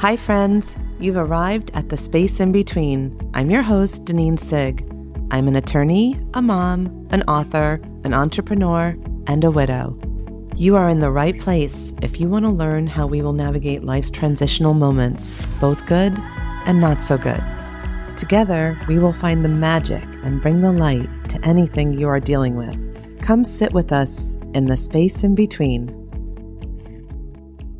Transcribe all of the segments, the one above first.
Hi, friends. You've arrived at the space in between. I'm your host, Dinine Sig. I'm an attorney, a mom, an author, an entrepreneur, and a widow. You are in the right place if you want to learn how we will navigate life's transitional moments, both good and not so good. Together, we will find the magic and bring the light to anything you are dealing with. Come sit with us in the space in between.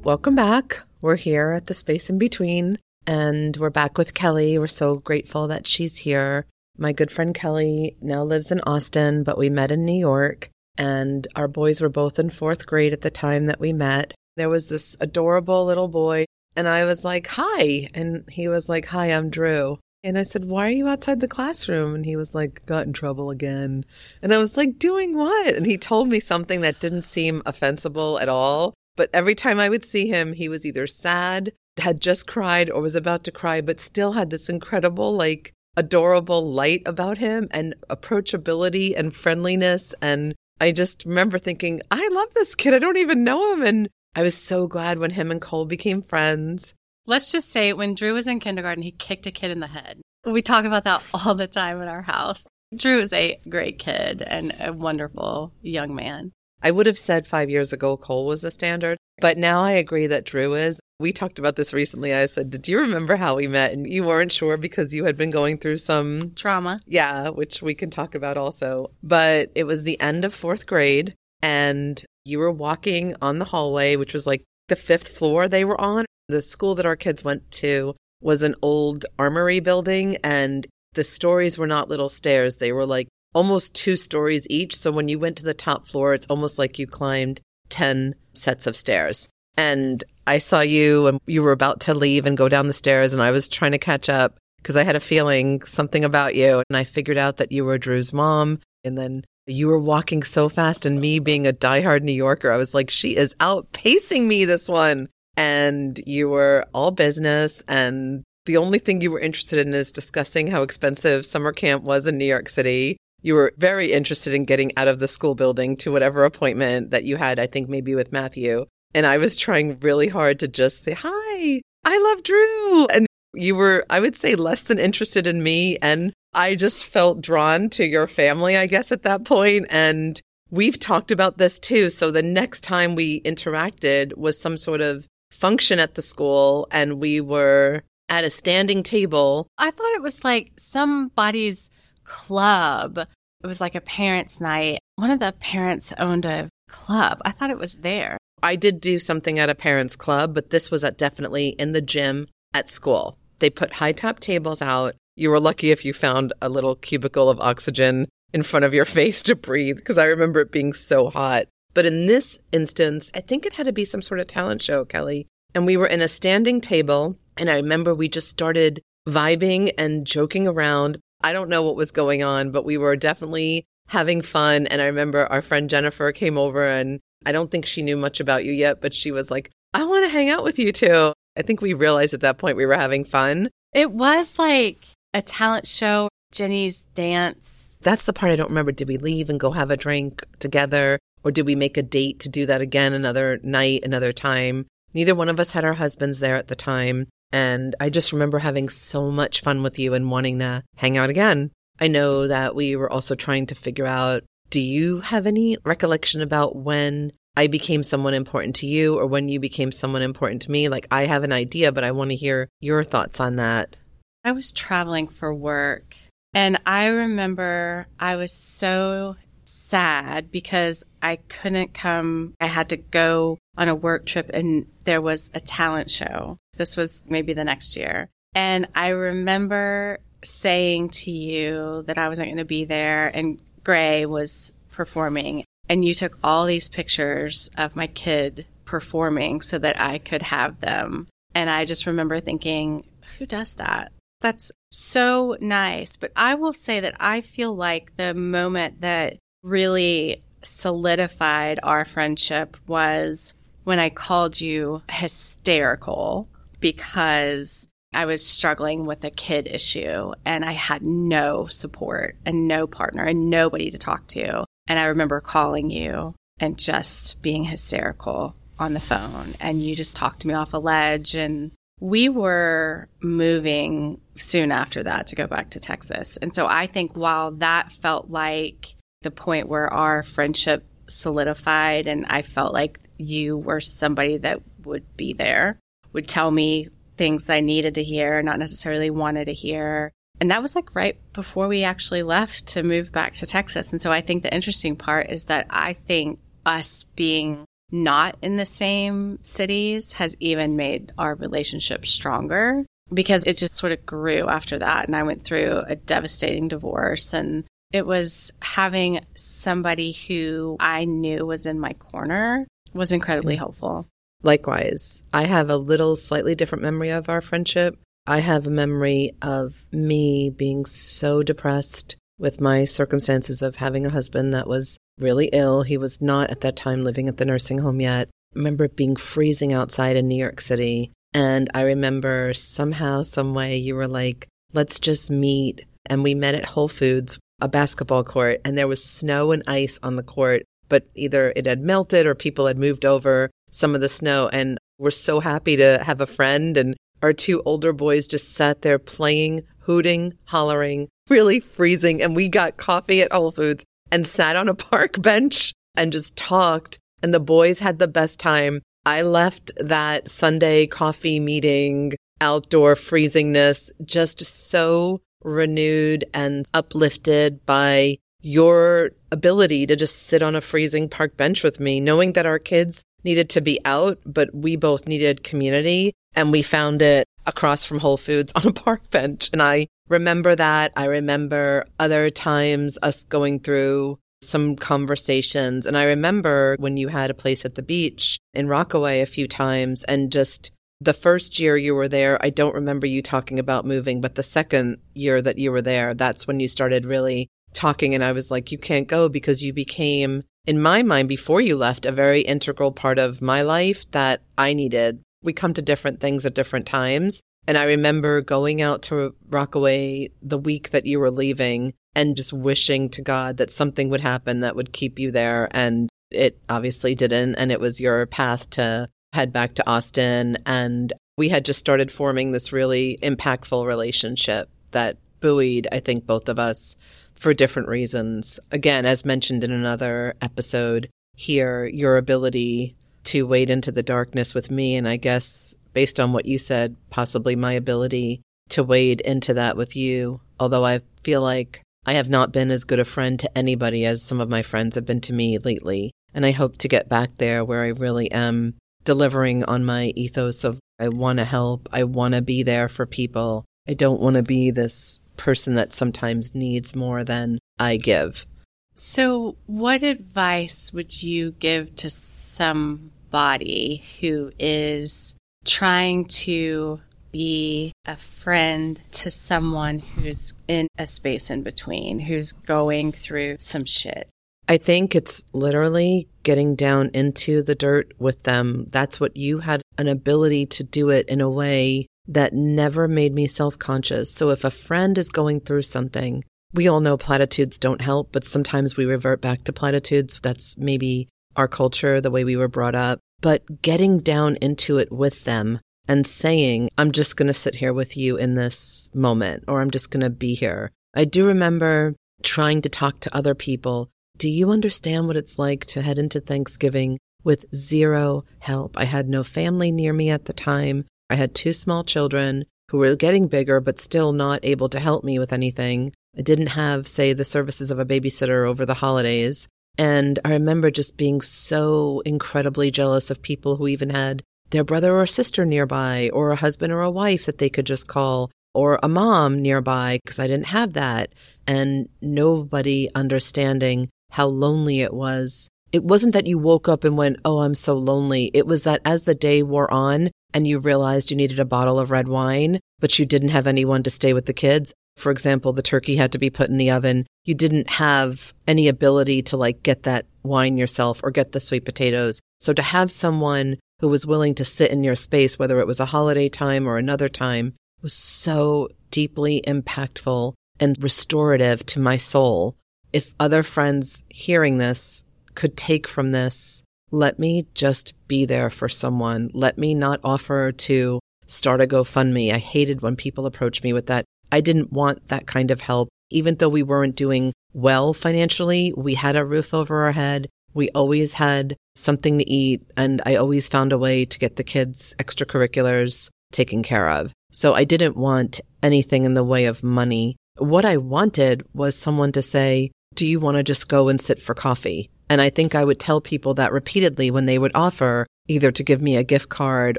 Welcome back. We're here at the space in between, and we're back with Kelly. We're so grateful that she's here. My good friend Kelly now lives in Austin, but we met in New York, and our boys were both in fourth grade at the time that we met. There was this adorable little boy, and I was like, Hi. And he was like, Hi, I'm Drew. And I said, Why are you outside the classroom? And he was like, Got in trouble again. And I was like, Doing what? And he told me something that didn't seem offensible at all. But every time I would see him, he was either sad, had just cried, or was about to cry, but still had this incredible, like, adorable light about him and approachability and friendliness. And I just remember thinking, I love this kid. I don't even know him. And I was so glad when him and Cole became friends. Let's just say when Drew was in kindergarten, he kicked a kid in the head. We talk about that all the time in our house. Drew is a great kid and a wonderful young man. I would have said five years ago Cole was a standard, but now I agree that Drew is. We talked about this recently. I said, Did you remember how we met? And you weren't sure because you had been going through some trauma. Yeah, which we can talk about also. But it was the end of fourth grade, and you were walking on the hallway, which was like the fifth floor they were on. The school that our kids went to was an old armory building, and the stories were not little stairs. They were like almost two stories each. So when you went to the top floor, it's almost like you climbed 10 sets of stairs. And I saw you and you were about to leave and go down the stairs, and I was trying to catch up because I had a feeling something about you. And I figured out that you were Drew's mom. And then you were walking so fast, and me being a diehard New Yorker, I was like, she is outpacing me this one. And you were all business. And the only thing you were interested in is discussing how expensive summer camp was in New York City you were very interested in getting out of the school building to whatever appointment that you had, I think maybe with Matthew. And I was trying really hard to just say, Hi, I love Drew. And you were, I would say, less than interested in me. And I just felt drawn to your family, I guess, at that point. And we've talked about this too. So the next time we interacted was some sort of function at the school, and we were at a standing table. I thought it was like somebody's club it was like a parents' night. One of the parents owned a club. I thought it was there. I did do something at a parents' club, but this was at definitely in the gym at school. They put high top tables out. You were lucky if you found a little cubicle of oxygen in front of your face to breathe because I remember it being so hot. But in this instance, I think it had to be some sort of talent show, Kelly. And we were in a standing table. And I remember we just started vibing and joking around. I don't know what was going on, but we were definitely having fun. And I remember our friend Jennifer came over and I don't think she knew much about you yet, but she was like, I want to hang out with you too. I think we realized at that point we were having fun. It was like a talent show, Jenny's dance. That's the part I don't remember. Did we leave and go have a drink together? Or did we make a date to do that again another night, another time? Neither one of us had our husbands there at the time. And I just remember having so much fun with you and wanting to hang out again. I know that we were also trying to figure out do you have any recollection about when I became someone important to you or when you became someone important to me? Like, I have an idea, but I want to hear your thoughts on that. I was traveling for work and I remember I was so sad because I couldn't come. I had to go on a work trip and there was a talent show. This was maybe the next year. And I remember saying to you that I wasn't going to be there and Gray was performing. And you took all these pictures of my kid performing so that I could have them. And I just remember thinking, who does that? That's so nice. But I will say that I feel like the moment that really solidified our friendship was when I called you hysterical because I was struggling with a kid issue and I had no support and no partner and nobody to talk to. And I remember calling you and just being hysterical on the phone. And you just talked me off a ledge and we were moving soon after that to go back to Texas. And so I think while that felt like the point where our friendship solidified and I felt like you were somebody that would be there, would tell me things I needed to hear, not necessarily wanted to hear. And that was like right before we actually left to move back to Texas. And so I think the interesting part is that I think us being not in the same cities has even made our relationship stronger because it just sort of grew after that. And I went through a devastating divorce and it was having somebody who I knew was in my corner was incredibly mm-hmm. helpful. Likewise, I have a little slightly different memory of our friendship. I have a memory of me being so depressed with my circumstances of having a husband that was really ill. He was not at that time living at the nursing home yet. I remember it being freezing outside in New York City. And I remember somehow, some way, you were like, let's just meet. And we met at Whole Foods, a basketball court, and there was snow and ice on the court, but either it had melted or people had moved over some of the snow. And we're so happy to have a friend. And our two older boys just sat there playing, hooting, hollering, really freezing. And we got coffee at Whole Foods and sat on a park bench and just talked. And the boys had the best time. I left that Sunday coffee meeting, outdoor freezingness, just so renewed and uplifted by your ability to just sit on a freezing park bench with me, knowing that our kids needed to be out, but we both needed community. And we found it across from Whole Foods on a park bench. And I remember that. I remember other times us going through some conversations. And I remember when you had a place at the beach in Rockaway a few times and just the first year you were there, I don't remember you talking about moving, but the second year that you were there, that's when you started really talking. And I was like, you can't go because you became, in my mind, before you left, a very integral part of my life that I needed. We come to different things at different times. And I remember going out to Rockaway the week that you were leaving and just wishing to God that something would happen that would keep you there. And it obviously didn't. And it was your path to head back to Austin. And we had just started forming this really impactful relationship that buoyed, I think, both of us for different reasons. Again, as mentioned in another episode here, your ability to wade into the darkness with me and I guess based on what you said, possibly my ability to wade into that with you. Although I feel like I have not been as good a friend to anybody as some of my friends have been to me lately. And I hope to get back there where I really am delivering on my ethos of I want to help, I want to be there for people. I don't want to be this person that sometimes needs more than I give. So, what advice would you give to somebody who is trying to be a friend to someone who's in a space in between, who's going through some shit. I think it's literally getting down into the dirt with them. That's what you had an ability to do it in a way that never made me self conscious. So if a friend is going through something, we all know platitudes don't help, but sometimes we revert back to platitudes. That's maybe our culture, the way we were brought up but getting down into it with them and saying, I'm just going to sit here with you in this moment, or I'm just going to be here. I do remember trying to talk to other people. Do you understand what it's like to head into Thanksgiving with zero help? I had no family near me at the time. I had two small children who were getting bigger, but still not able to help me with anything. I didn't have, say, the services of a babysitter over the holidays. And I remember just being so incredibly jealous of people who even had their brother or sister nearby, or a husband or a wife that they could just call, or a mom nearby, because I didn't have that. And nobody understanding how lonely it was. It wasn't that you woke up and went, Oh, I'm so lonely. It was that as the day wore on and you realized you needed a bottle of red wine, but you didn't have anyone to stay with the kids, for example, the turkey had to be put in the oven. You didn't have any ability to like get that wine yourself or get the sweet potatoes. So to have someone who was willing to sit in your space, whether it was a holiday time or another time, was so deeply impactful and restorative to my soul. If other friends hearing this could take from this, let me just be there for someone. Let me not offer to start a GoFundMe. I hated when people approached me with that. I didn't want that kind of help. Even though we weren't doing well financially, we had a roof over our head. We always had something to eat. And I always found a way to get the kids' extracurriculars taken care of. So I didn't want anything in the way of money. What I wanted was someone to say, do you want to just go and sit for coffee? And I think I would tell people that repeatedly when they would offer either to give me a gift card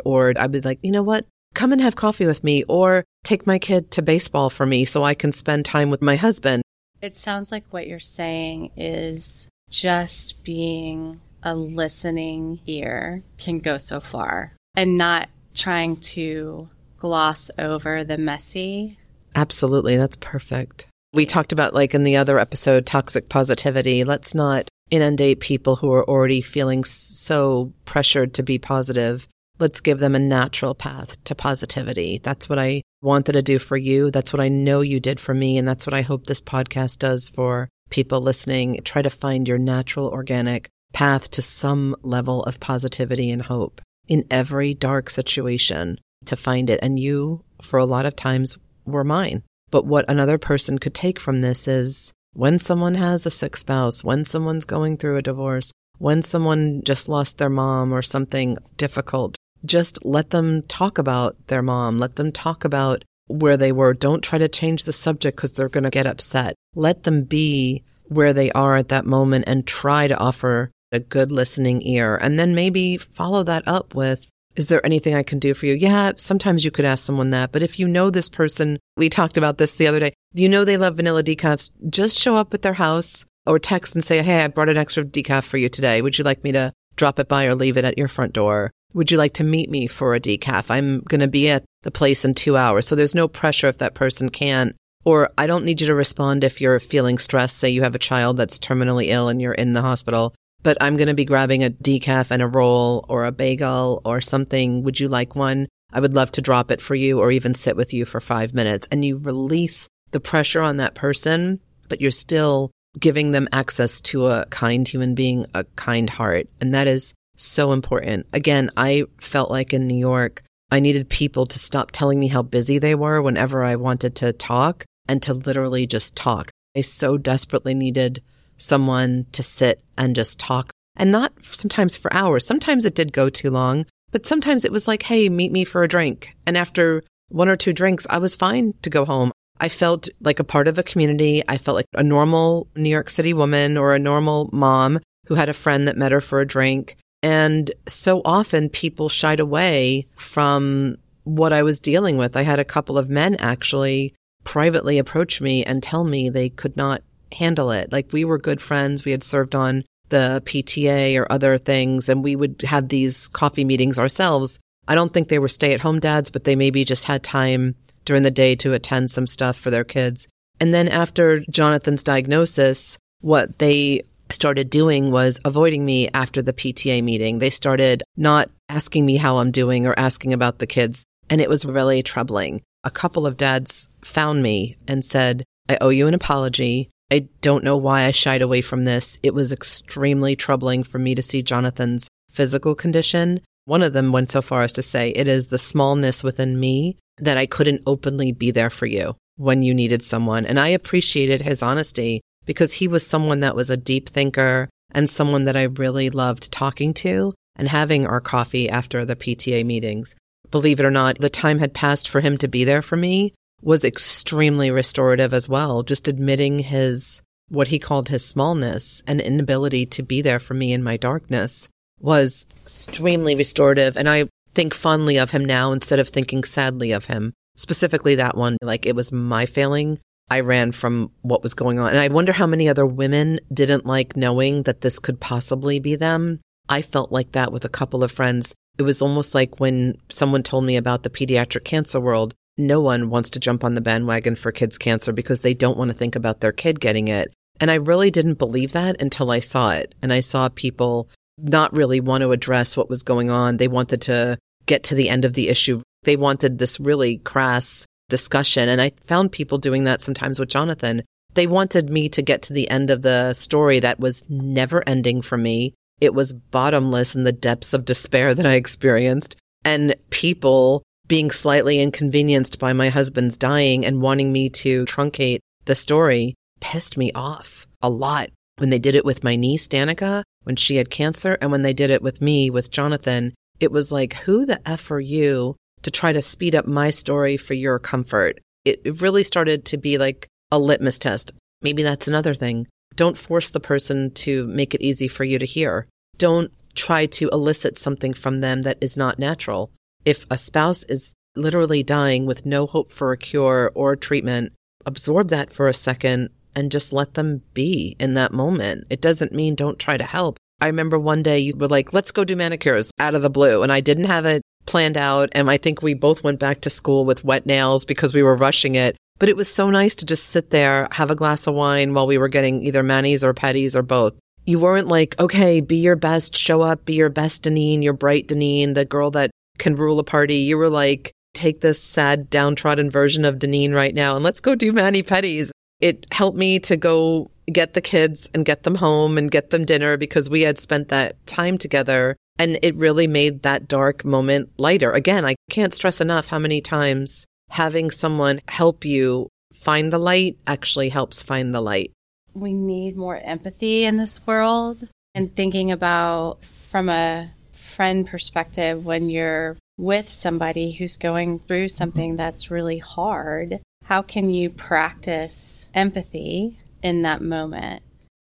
or I'd be like, you know what? Come and have coffee with me or take my kid to baseball for me so I can spend time with my husband. It sounds like what you're saying is just being a listening ear can go so far and not trying to gloss over the messy. Absolutely. That's perfect. We talked about, like in the other episode, toxic positivity. Let's not inundate people who are already feeling so pressured to be positive. Let's give them a natural path to positivity. That's what I wanted to do for you. That's what I know you did for me. And that's what I hope this podcast does for people listening. Try to find your natural, organic path to some level of positivity and hope in every dark situation to find it. And you, for a lot of times, were mine. But what another person could take from this is when someone has a sick spouse, when someone's going through a divorce, when someone just lost their mom or something difficult, just let them talk about their mom. Let them talk about where they were. Don't try to change the subject because they're going to get upset. Let them be where they are at that moment and try to offer a good listening ear. And then maybe follow that up with, is there anything I can do for you? Yeah, sometimes you could ask someone that. But if you know this person, we talked about this the other day, you know they love vanilla decafs, just show up at their house or text and say, Hey, I brought an extra decaf for you today. Would you like me to drop it by or leave it at your front door? Would you like to meet me for a decaf? I'm going to be at the place in two hours. So there's no pressure if that person can't. Or I don't need you to respond if you're feeling stressed. Say you have a child that's terminally ill and you're in the hospital but I'm going to be grabbing a decaf and a roll or a bagel or something. Would you like one? I would love to drop it for you or even sit with you for five minutes. And you release the pressure on that person, but you're still giving them access to a kind human being, a kind heart. And that is so important. Again, I felt like in New York, I needed people to stop telling me how busy they were whenever I wanted to talk and to literally just talk. I so desperately needed someone to sit and just talk and not sometimes for hours. Sometimes it did go too long, but sometimes it was like, Hey, meet me for a drink. And after one or two drinks, I was fine to go home. I felt like a part of a community. I felt like a normal New York City woman or a normal mom who had a friend that met her for a drink. And so often people shied away from what I was dealing with. I had a couple of men actually privately approach me and tell me they could not handle it. Like we were good friends. We had served on the PTA or other things, and we would have these coffee meetings ourselves. I don't think they were stay at home dads, but they maybe just had time during the day to attend some stuff for their kids. And then after Jonathan's diagnosis, what they started doing was avoiding me after the PTA meeting. They started not asking me how I'm doing or asking about the kids. And it was really troubling. A couple of dads found me and said, I owe you an apology. I don't know why I shied away from this. It was extremely troubling for me to see Jonathan's physical condition. One of them went so far as to say, It is the smallness within me that I couldn't openly be there for you when you needed someone. And I appreciated his honesty because he was someone that was a deep thinker and someone that I really loved talking to and having our coffee after the PTA meetings. Believe it or not, the time had passed for him to be there for me was extremely restorative as well. Just admitting his, what he called his smallness and inability to be there for me in my darkness was extremely restorative. And I think fondly of him now instead of thinking sadly of him. Specifically that one, like it was my failing. I ran from what was going on. And I wonder how many other women didn't like knowing that this could possibly be them. I felt like that with a couple of friends. It was almost like when someone told me about the pediatric cancer world, no one wants to jump on the bandwagon for kids' cancer because they don't want to think about their kid getting it. And I really didn't believe that until I saw it. And I saw people not really want to address what was going on. They wanted to get to the end of the issue. They wanted this really crass discussion. And I found people doing that sometimes with Jonathan. They wanted me to get to the end of the story that was never ending for me. It was bottomless in the depths of despair that I experienced. And people being slightly inconvenienced by my husband's dying and wanting me to truncate the story pissed me off a lot. When they did it with my niece, Danica, when she had cancer, and when they did it with me, with Jonathan, it was like, who the F are you to try to speed up my story for your comfort? It, really started to be like a litmus test. Maybe that's another thing. Don't force the person to make it easy for you to hear. Don't try to elicit something from them that is not natural. If a spouse is literally dying with no hope for a cure or treatment, absorb that for a second and just let them be in that moment. It doesn't mean don't try to help. I remember one day you were like, let's go do manicures out of the blue. And I didn't have it planned out. And I think we both went back to school with wet nails because we were rushing it. But it was so nice to just sit there, have a glass of wine while we were getting either manis or petties or both. You weren't like, okay, be your best, show up, be your best Dinine, your bright Dinine, the girl that can rule a party. You were like, take this sad, downtrodden version of Dinine right now and let's go do mani petties. It helped me to go get the kids and get them home and get them dinner because we had spent that time together. And it really made that dark moment lighter. Again, I can't stress enough how many times having someone help you find the light actually helps find the light. We need more empathy in this world and thinking about from a friend perspective when you're with somebody who's going through mm-hmm. something that's really hard. How can you practice empathy in that moment?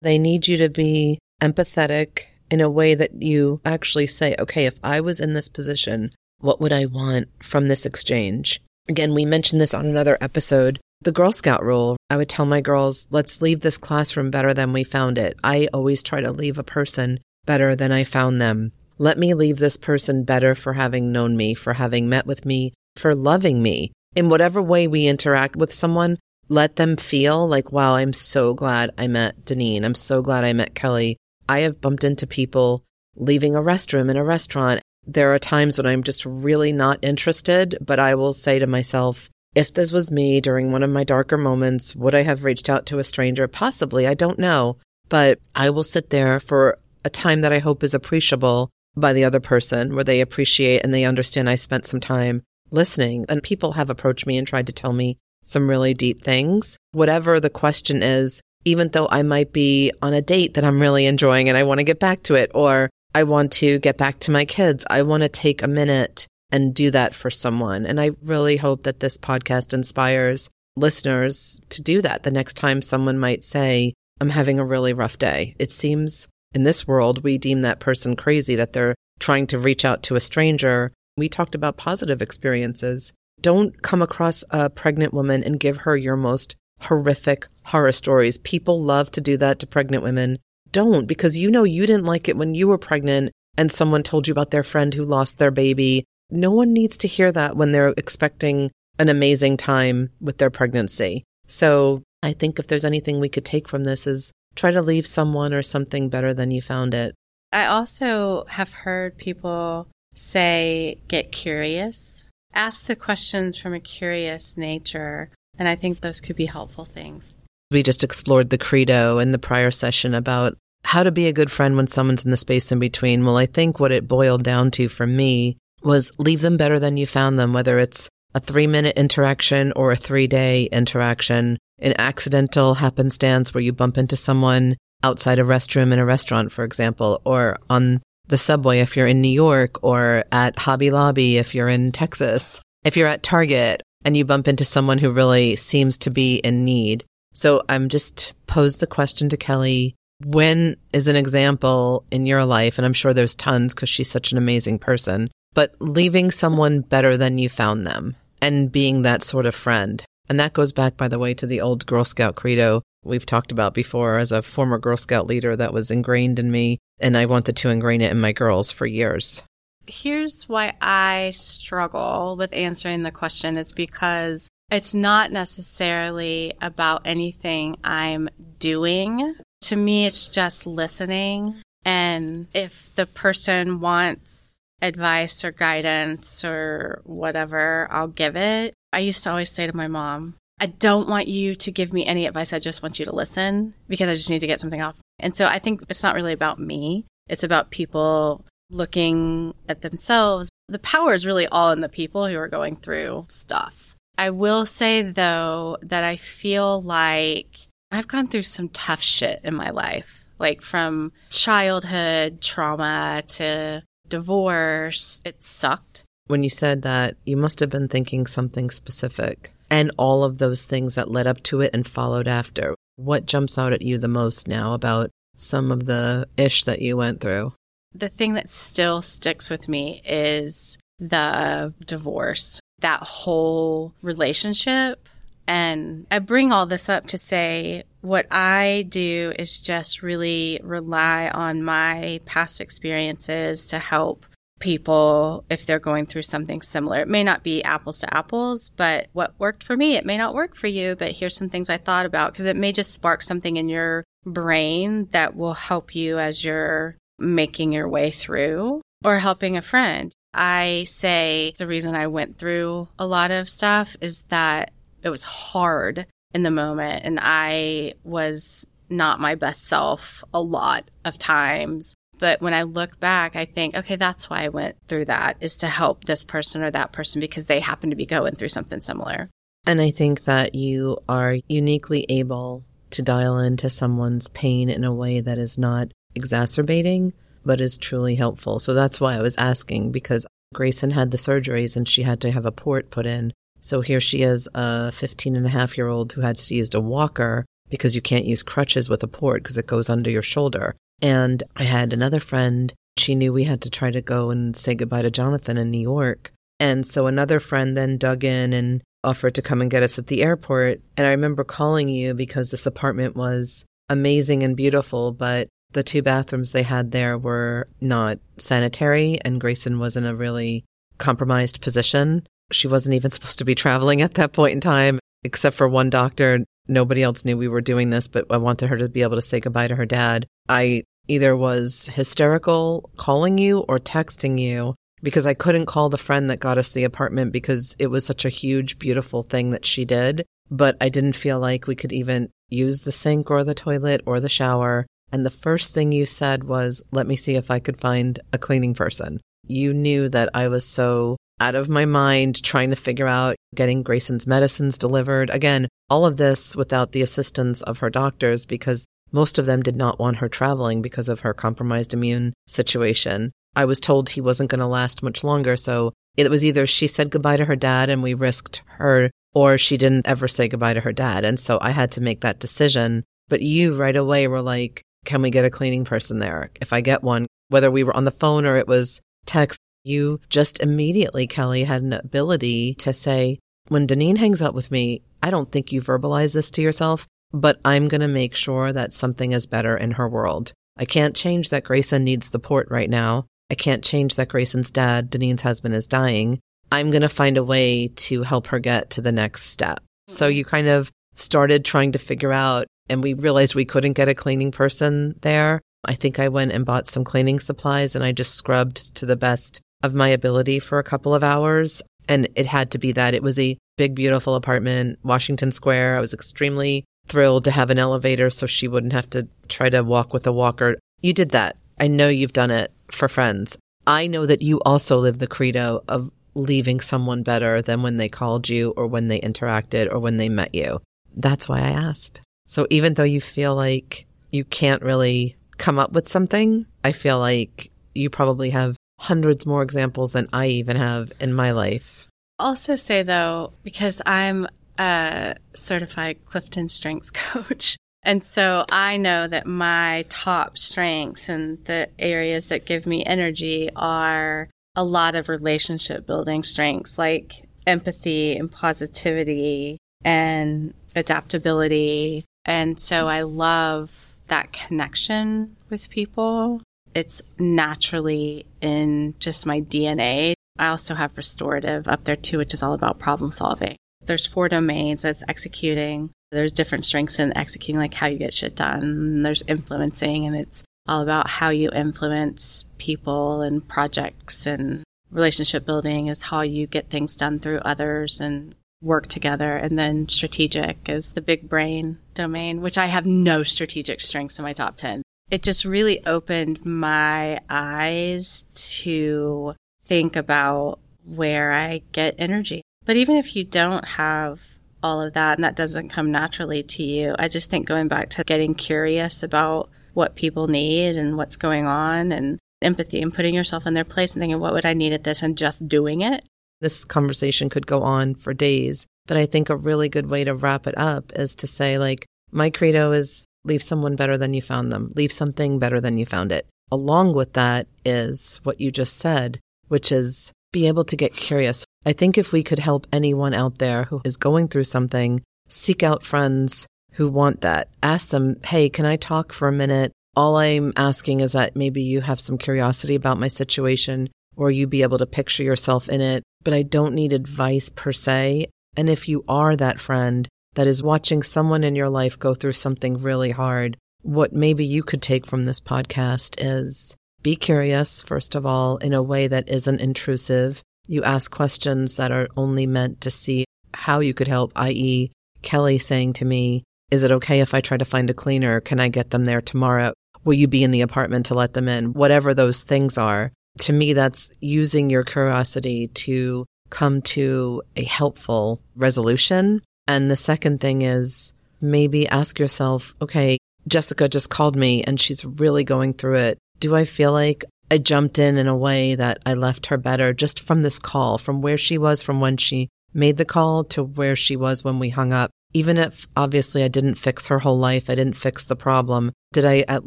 They need you to be empathetic in a way that you actually say, okay, if I was in this position, what would I want from this exchange? Again, we mentioned this on another episode. The Girl Scout rule. I would tell my girls, let's leave this classroom better than we found it. I always try to leave a person better than I found them. Let me leave this person better for having known me, for having met with me, for loving me. In whatever way we interact with someone, let them feel like, wow, I'm so glad I met Dinine. I'm so glad I met Kelly. I have bumped into people leaving a restroom in a restaurant there are times when I'm just really not interested, but I will say to myself, if this was me during one of my darker moments, would I have reached out to a stranger? Possibly. I don't know. But I will sit there for a time that I hope is appreciable by the other person, where they appreciate and they understand I spent some time listening. And people have approached me and tried to tell me some really deep things. Whatever the question is, even though I might be on a date that I'm really enjoying and I want to get back to it, or I want to get back to my kids. I want to take a minute and do that for someone. And I really hope that this podcast inspires listeners to do that the next time someone might say, I'm having a really rough day. It seems in this world, we deem that person crazy that they're trying to reach out to a stranger. We talked about positive experiences. Don't come across a pregnant woman and give her your most horrific horror stories. People love to do that to pregnant women don't because you know you didn't like it when you were pregnant and someone told you about their friend who lost their baby. No one needs to hear that when they're expecting an amazing time with their pregnancy. So I think if there's anything we could take from this is try to leave someone or something better than you found it. I also have heard people say, get curious, ask the questions from a curious nature. And I think those could be helpful things. We just explored the credo in the prior session about how to be a good friend when someone's in the space in between. Well, I think what it boiled down to for me was leave them better than you found them, whether it's a three minute interaction or a three day interaction, an accidental happenstance where you bump into someone outside a restroom in a restaurant, for example, or on the subway if you're in New York, or at Hobby Lobby if you're in Texas, if you're at Target and you bump into someone who really seems to be in need. So I'm just posed the question to Kelly. When is an example in your life? And I'm sure there's tons because she's such an amazing person, but leaving someone better than you found them and being that sort of friend. And that goes back, by the way, to the old Girl Scout credo we've talked about before as a former Girl Scout leader that was ingrained in me. And I wanted to ingrain it in my girls for years. Here's why I struggle with answering the question is because it's not necessarily about anything I'm doing. To me, it's just listening. And if the person wants advice or guidance or whatever, I'll give it. I used to always say to my mom, I don't want you to give me any advice. I just want you to listen because I just need to get something off. And so I think it's not really about me. It's about people looking at themselves the power is really all in the people who are going through stuff. I will say though that I feel like I've gone through some tough shit in my life, like from childhood trauma to divorce. It sucked. When you said that, you must have been thinking something specific and all of those things that led up to it and followed after. What jumps out at you the most now about some of the ish that you went through? The thing that still sticks with me is the divorce, that whole relationship. And I bring all this up to say what I do is just really rely on my past experiences to help people if they're going through something similar. It may not be apples to apples, but what worked for me, it may not work for you, but here's some things I thought about because it may just spark something in your brain that will help you as you're making your way through or helping a friend. I say the reason I went through a lot of stuff is that it was hard in the moment and I was not my best self a lot of times. But when I look back, I think, okay, that's why I went through that is to help this person or that person because they happen to be going through something similar. And I think that you are uniquely able to dial into someone's pain in a way that is not exacerbating, but is truly helpful. So that's why I was asking because Grayson had the surgeries and she had to have a port put in. So here she is, a 15 and a half year old who had to use a walker because you can't use crutches with a port because it goes under your shoulder. And I had another friend, she knew we had to try to go and say goodbye to Jonathan in New York. And so another friend then dug in and offered to come and get us at the airport. And I remember calling you because this apartment was amazing and beautiful, but the two bathrooms they had there were not sanitary, and Grayson was in a really compromised position. She wasn't even supposed to be traveling at that point in time, except for one doctor Nobody else knew we were doing this, but I wanted her to be able to say goodbye to her dad. I either was hysterical calling you or texting you because I couldn't call the friend that got us the apartment because it was such a huge, beautiful thing that she did. But I didn't feel like we could even use the sink or the toilet or the shower. And the first thing you said was, let me see if I could find a cleaning person. You knew that I was so out of my mind trying to figure out getting Grayson's medicines delivered. Again, all of this without the assistance of her doctors because most of them did not want her traveling because of her compromised immune situation. I was told he wasn't going to last much longer. So it was either she said goodbye to her dad and we risked her, or she didn't ever say goodbye to her dad. And so I had to make that decision. But you right away were like, can we get a cleaning person there? If I get one, whether we were on the phone or it was text, you just immediately, Kelly, had an ability to say, when Dinine hangs out with me, I don't think you verbalize this to yourself, but I'm going to make sure that something is better in her world. I can't change that Grayson needs the port right now. I can't change that Grayson's dad, Dinine's husband, is dying. I'm going to find a way to help her get to the next step. So mm-hmm. you kind of started trying to figure out, and we realized we couldn't get a cleaning person there. I think I went and bought some cleaning supplies and I just scrubbed to the best of my ability for a couple of hours. And it had to be that. It was a big, beautiful apartment, Washington Square. I was extremely thrilled to have an elevator so she wouldn't have to try to walk with a walker. You did that. I know you've done it for friends. I know that you also live the credo of leaving someone better than when they called you or when they interacted or when they met you. That's why I asked. So even though you feel like you can't really come up with something, I feel like you probably have hundreds more examples than I even have in my life. Also, say though, because I'm a certified Clifton Strengths coach. And so I know that my top strengths and the areas that give me energy are a lot of relationship building strengths like empathy and positivity and adaptability. And so I love that connection with people it's naturally in just my DNA. I also have restorative up there too, which is all about problem solving. There's four domains that's executing. There's different strengths in executing, like how you get shit done. There's influencing, and it's all about how you influence people and projects and relationship building is how you get things done through others and work together. And then strategic is the big brain domain, which I have no strategic strengths in my top 10 it just really opened my eyes to think about where I get energy. But even if you don't have all of that and that doesn't come naturally to you, I just think going back to getting curious about what people need and what's going on and empathy and putting yourself in their place and thinking, what would I need at this and just doing it. This conversation could go on for days, but I think a really good way to wrap it up is to say, like, my credo is leave someone better than you found them, leave something better than you found it. Along with that is what you just said, which is be able to get curious. I think if we could help anyone out there who is going through something, seek out friends who want that. Ask them, hey, can I talk for a minute? All I'm asking is that maybe you have some curiosity about my situation or you be able to picture yourself in it, but I don't need advice per se. And if you are that friend that is watching someone in your life go through something really hard, what maybe you could take from this podcast is be curious, first of all, in a way that isn't intrusive. You ask questions that are only meant to see how you could help, i.e., Kelly saying to me, Is it okay if I try to find a cleaner? Can I get them there tomorrow? Will you be in the apartment to let them in? Whatever those things are. To me, that's using your curiosity to come to a helpful resolution. And the second thing is maybe ask yourself, okay, Jessica just called me and she's really going through it. Do I feel like I jumped in in a way that I left her better just from this call, from where she was from when she made the call to where she was when we hung up? Even if obviously I didn't fix her whole life, I didn't fix the problem, did I at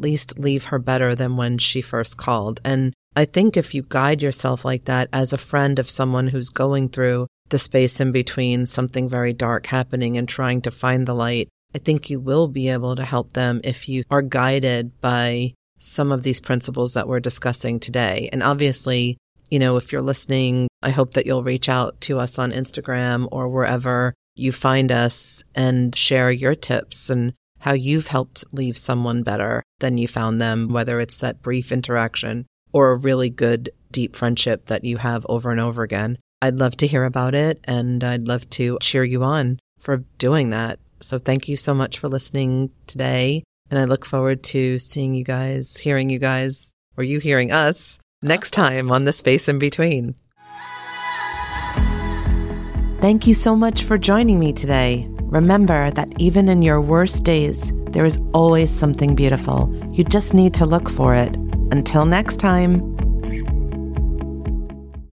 least leave her better than when she first called? And I think if you guide yourself like that as a friend of someone who's going through the space in between something very dark happening and trying to find the light, I think you will be able to help them if you are guided by some of these principles that we're discussing today. And obviously, you know, if you're listening, I hope that you'll reach out to us on Instagram or wherever you find us and share your tips and how you've helped leave someone better than you found them, whether it's that brief interaction or a really good, deep friendship that you have over and over again. I'd love to hear about it and I'd love to cheer you on for doing that. So thank you so much for listening today. And I look forward to seeing you guys, hearing you guys, or you hearing us next time on The Space in Between. Thank you so much for joining me today. Remember that even in your worst days, there is always something beautiful. You just need to look for it. Until next time.